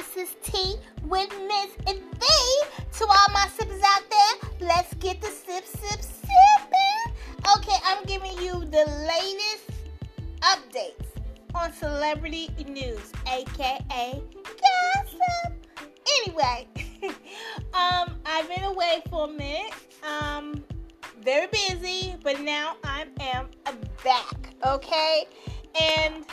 Is T with Miss and V. To all my sippers out there, let's get the sip, sip, sipping. Okay, I'm giving you the latest updates on celebrity news, aka gossip. Anyway, um, I've been away for a minute. Um, very busy, but now I am back. Okay, and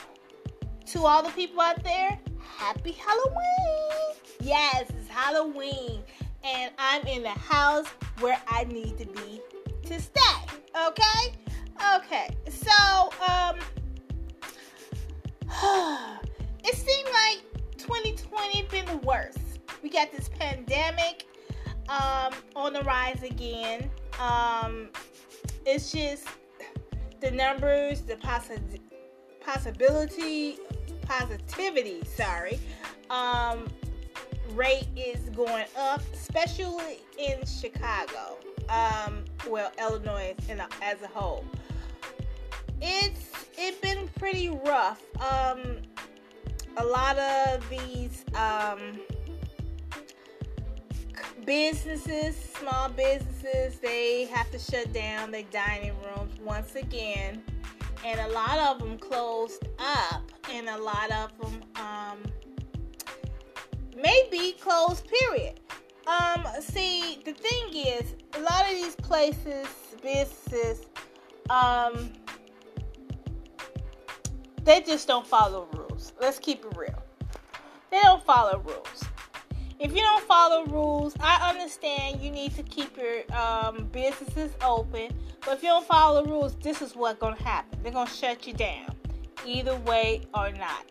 to all the people out there, happy Halloween! Yes, it's Halloween, and I'm in the house where I need to be to stay. Okay? Okay. So, um, it seemed like 2020 been the worst. We got this pandemic um, on the rise again. Um, it's just the numbers, the possi- possibility positivity, sorry, um, rate is going up, especially in Chicago. Um, well, Illinois in a, as a whole. It's it's been pretty rough. Um, a lot of these um, businesses, small businesses, they have to shut down their dining rooms once again and a lot of them closed up, and a lot of them um, may be closed. Period. Um, see, the thing is, a lot of these places, businesses, um, they just don't follow rules. Let's keep it real. They don't follow rules. If you don't follow rules, I understand you need to keep your um, businesses open but if you don't follow the rules, this is what's gonna happen. They're gonna shut you down, either way or not.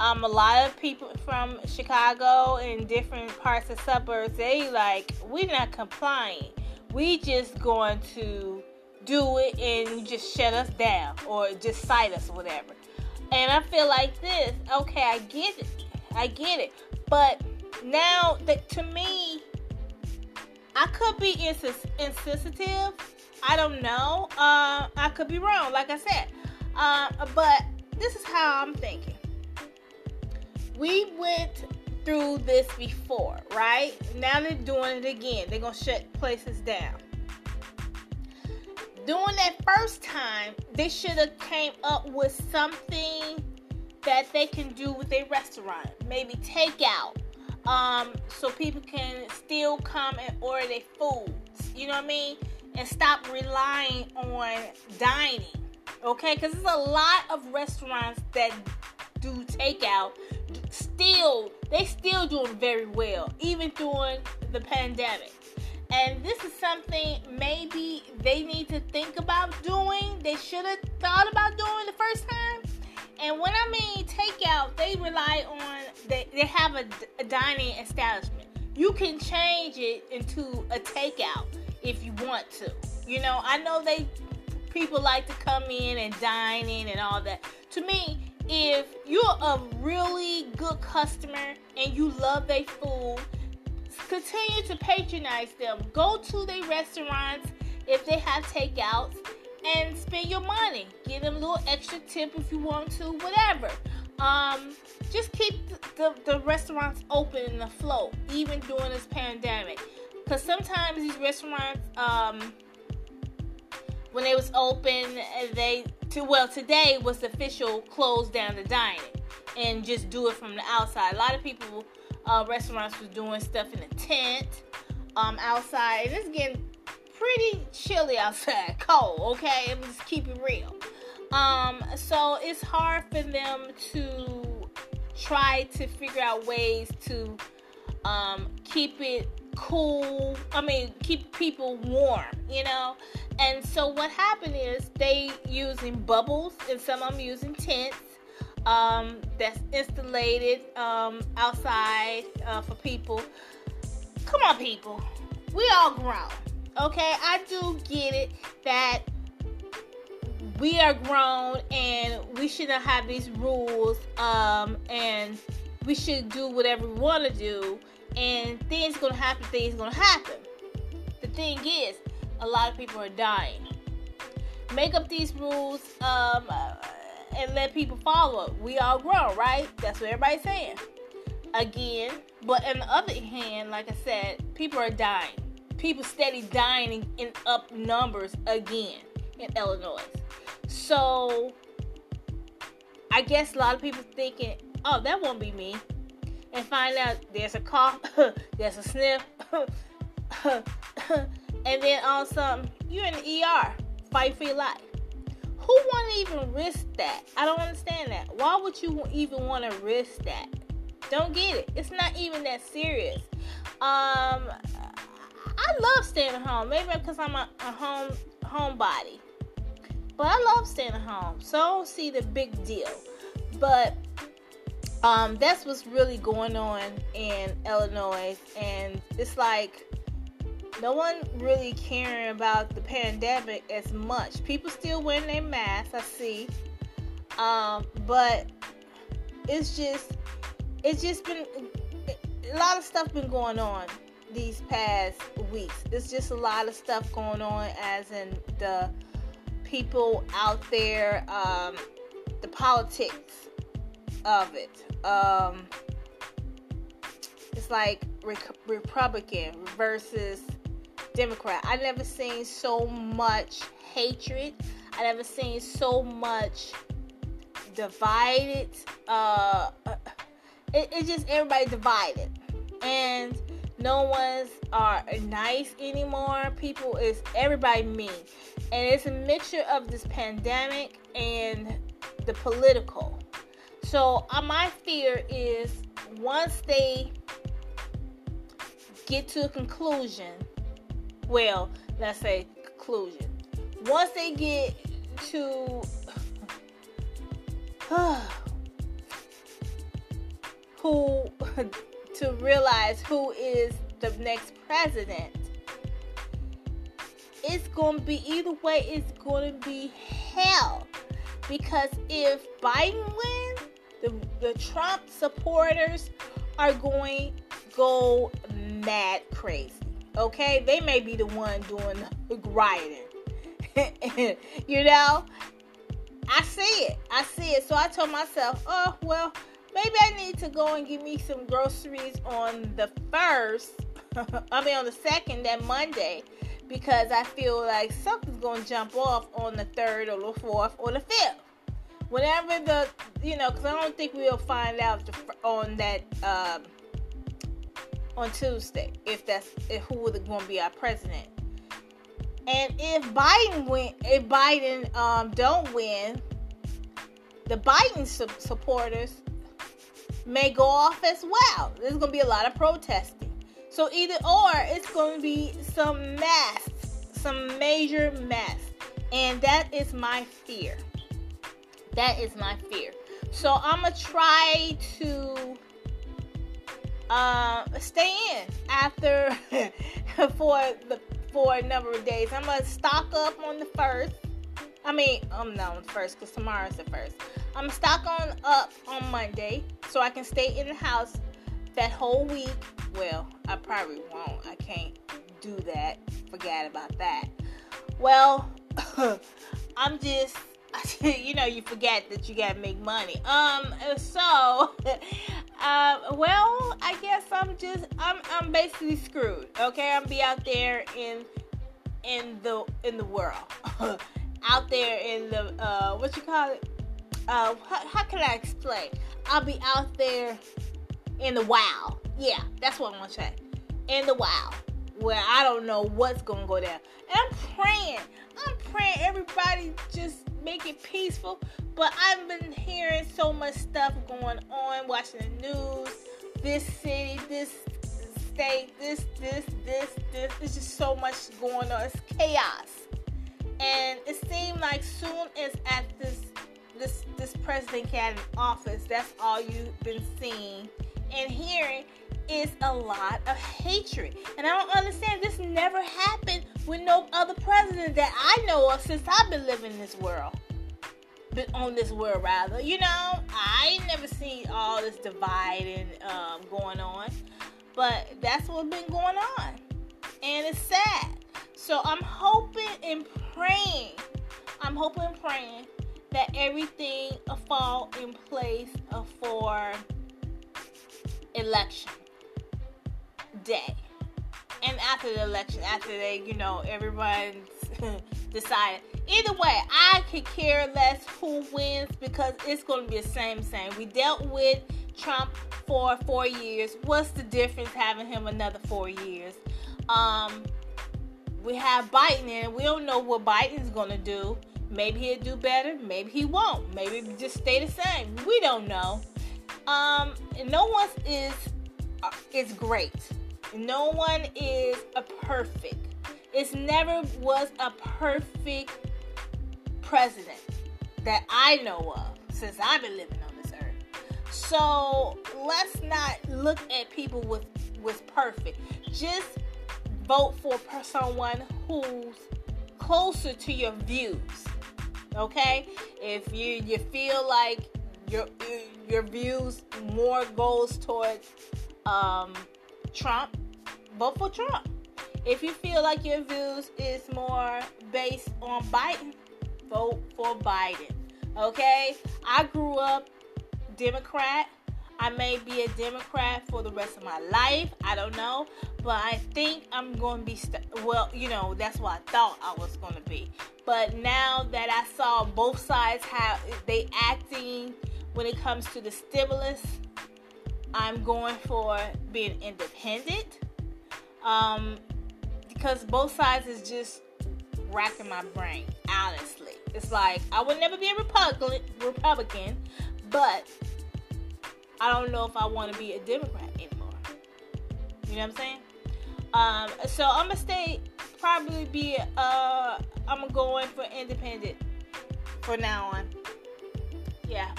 Um, a lot of people from Chicago and different parts of suburbs, they like, we're not complying. We just going to do it and just shut us down or just cite us whatever. And I feel like this, okay, I get it. I get it. But now that to me, I could be ins- insensitive I don't know. Uh, I could be wrong, like I said. Uh, but this is how I'm thinking. We went through this before, right? Now they're doing it again. They're gonna shut places down. Doing that first time, they should have came up with something that they can do with a restaurant. Maybe takeout. Um, so people can still come and order their foods. You know what I mean? and stop relying on dining. Okay, because there's a lot of restaurants that do takeout. Still, they still doing very well, even during the pandemic. And this is something maybe they need to think about doing. They should have thought about doing the first time. And when I mean takeout, they rely on they, they have a, a dining establishment. You can change it into a takeout if you want to. You know, I know they people like to come in and dine in and all that. To me, if you're a really good customer and you love their food, continue to patronize them. Go to their restaurants if they have takeouts and spend your money. Give them a little extra tip if you want to, whatever. Um, just keep the, the, the restaurants open and afloat, even during this pandemic. Because sometimes these restaurants, um, when they was open, they to well today was the official close down the dining and just do it from the outside. A lot of people, uh, restaurants was doing stuff in a tent um, outside. And it's getting pretty chilly outside, cold. Okay, I'm just keep it real. Um, so it's hard for them to try to figure out ways to um, keep it cool. I mean, keep people warm, you know. And so what happened is they using bubbles, and some of them using tents. Um, that's installated um, outside uh, for people. Come on, people. We all grown. Okay, I do get it that we are grown and we shouldn't have these rules um, and we should do whatever we want to do and things gonna happen things gonna happen the thing is a lot of people are dying make up these rules um, uh, and let people follow it we all grown right that's what everybody's saying again. But on the other hand, like I said, people are dying. People steady dying in up numbers again in Illinois. So I guess a lot of people thinking, oh, that won't be me. And find out there's a cough, there's a sniff, and then all of a sudden you're in the ER, fight for your life. Who want to even risk that? I don't understand that. Why would you even want to risk that? Don't get it. It's not even that serious. Um, I love staying at home. Maybe because I'm a, a home homebody, but I love staying at home, so I don't see the big deal. But um, that's what's really going on in Illinois, and it's like no one really caring about the pandemic as much. People still wearing their masks, I see. Um, but it's just it's just been a lot of stuff been going on these past weeks. It's just a lot of stuff going on as in the people out there, um, the politics of it. Um, it's like Re- Republican versus Democrat. I never seen so much hatred. I never seen so much divided. Uh, uh, it, it's just everybody divided, and no one's are nice anymore. People is everybody mean, and it's a mixture of this pandemic and the political. So uh, my fear is once they get to a conclusion well, let's say conclusion. Once they get to who to realize who is the next president, it's going to be either way. It's going to be hell because if Biden wins, the, the Trump supporters are going go mad crazy. Okay, they may be the one doing the rioting. you know, I see it. I see it. So I told myself, oh well, maybe I need to go and get me some groceries on the first. I mean on the second, that Monday, because I feel like something's gonna jump off on the third or the fourth or the fifth. Whenever the, you know, because I don't think we'll find out the, on that. Um, on Tuesday if that's if to be our president. And if Biden win, if Biden um, don't win, the Biden su- supporters may go off as well. There's going to be a lot of protesting. So either or, it's going to be some mess, some major mess, and that is my fear. That is my fear. So I'm gonna try to uh, stay in after for the for a number of days. I'm gonna stock up on the first. I mean, not the first because tomorrow's the first. I'm stock on up on Monday so I can stay in the house that whole week. Well, I probably won't. I can't do that. Forget about that. Well, I'm just you know you forget that you gotta make money um so uh, well i guess i'm just i'm i'm basically screwed okay i'm be out there in in the in the world out there in the uh what you call it uh how, how can i explain i'll be out there in the wow yeah that's what I'm gonna say in the wow where i don't know what's gonna go down and i'm praying i'm praying everybody just make it peaceful. But I've been hearing so much stuff going on, watching the news, this city, this state, this, this, this, this. There's just so much going on. It's chaos. And it seemed like soon as at this this this president got in office, that's all you've been seeing and hearing is a lot of hatred. And I don't understand this never happened with no other president that I know of since I've been living in this world. Been on this world rather. You know, I never seen all this dividing um, going on. But that's what's been going on. And it's sad. So I'm hoping and praying. I'm hoping praying that everything fall in place for election day. And after the election, after they, you know, everyone's decided. Either way, I could care less who wins because it's going to be the same same. We dealt with Trump for four years. What's the difference having him another four years? Um, we have Biden and we don't know what Biden's to do. Maybe he'll do better. Maybe he won't. Maybe just stay the same. We don't know. Um, no one is uh, is great. No one is a perfect. It's never was a perfect president that I know of since I've been living on this earth. So let's not look at people with with perfect. Just vote for someone who's closer to your views. Okay? If you you feel like your your views more goes towards um, Trump, vote for Trump. If you feel like your views is more based on Biden, vote for Biden. Okay? I grew up Democrat. I may be a Democrat for the rest of my life. I don't know. But I think I'm going to be, st- well, you know, that's what I thought I was going to be. But now that I saw both sides how they acting when it comes to the stimulus, I'm going for being independent. Um, because both sides is just racking my brain, honestly. It's like I would never be a Republican, Republican, but I don't know if I want to be a Democrat anymore. You know what I'm saying? Um, so I'm gonna stay, probably be, uh, I'm going for independent for now on. Yeah,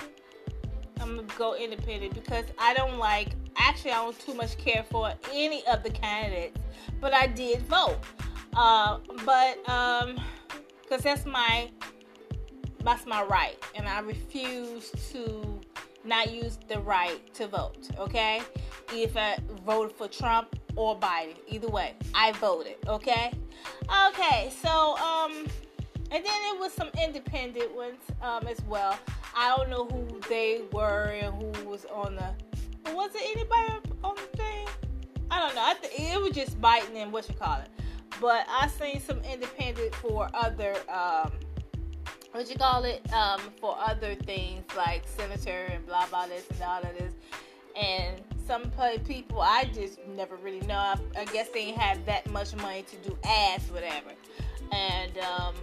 I'm gonna go independent because I don't like. Actually, I don't too much care for any of the candidates, but I did vote. Uh, but um, because that's my that's my right, and I refuse to not use the right to vote. Okay, if I voted for Trump or Biden, either way, I voted. Okay, okay. So um, and then it was some independent ones um as well. I don't know who they were and who was on the. Was it anybody on the thing? I don't know. I th- it was just Biden and what you call it. But I seen some independent for other um, what you call it um, for other things like senator and blah blah this and all of this. And some people I just never really know. I, guess they ain't have that much money to do ads, whatever, and um,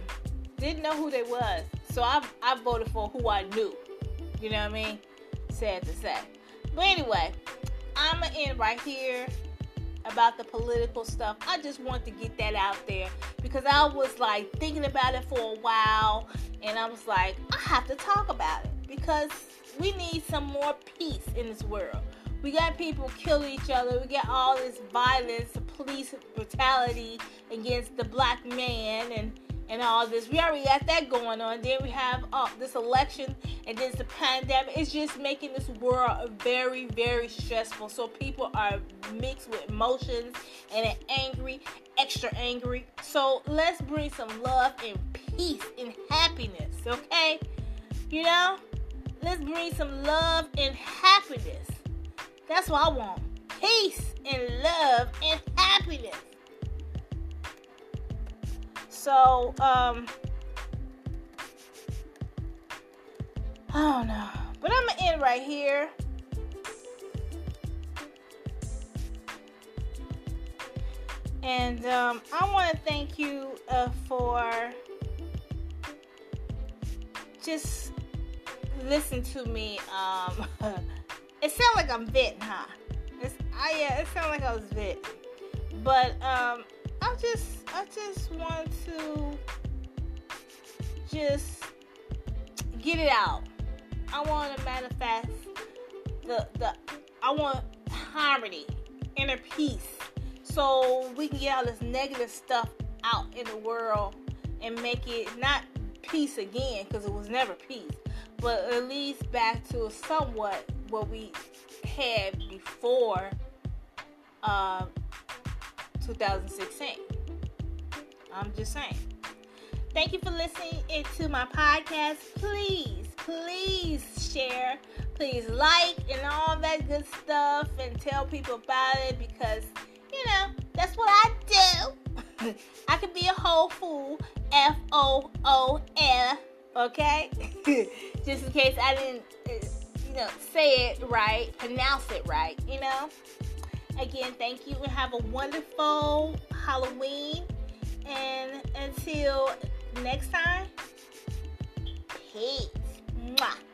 didn't know who they was. So I I voted for who I knew. You know what I mean? Sad to say. But anyway, I'ma end right here about the political stuff. I just want to get that out there because I was like thinking about it for a while and I was like, I have to talk about it because we need some more peace in this world. We got people killing each other. We got all this violence, police brutality against the black man and and all this. We already got that going on. Then we have uh, this election and then the pandemic. It's just making this world very, very stressful. So people are mixed with emotions and angry, extra angry. So let's bring some love and peace and happiness, okay? You know? Let's bring some love and happiness. That's what I want. Peace and love and happiness. So, um, I don't know. But I'm going to end right here. And um, I want to thank you uh, for just listen to me. Um, it sounds like I'm venting, huh? It's, I, yeah, it sounds like I was venting. But um, I just I just want to just get it out. I want to manifest the the I want harmony, inner peace, so we can get all this negative stuff out in the world and make it not peace again because it was never peace, but at least back to somewhat what we had before uh, 2016. I'm just saying. Thank you for listening to my podcast. Please, please share. Please like and all that good stuff and tell people about it because, you know, that's what I do. I could be a whole fool. F O O L. Okay? Just in case I didn't, uh, you know, say it right, pronounce it right, you know? Again, thank you and have a wonderful Halloween. And until next time, peace. Mwah.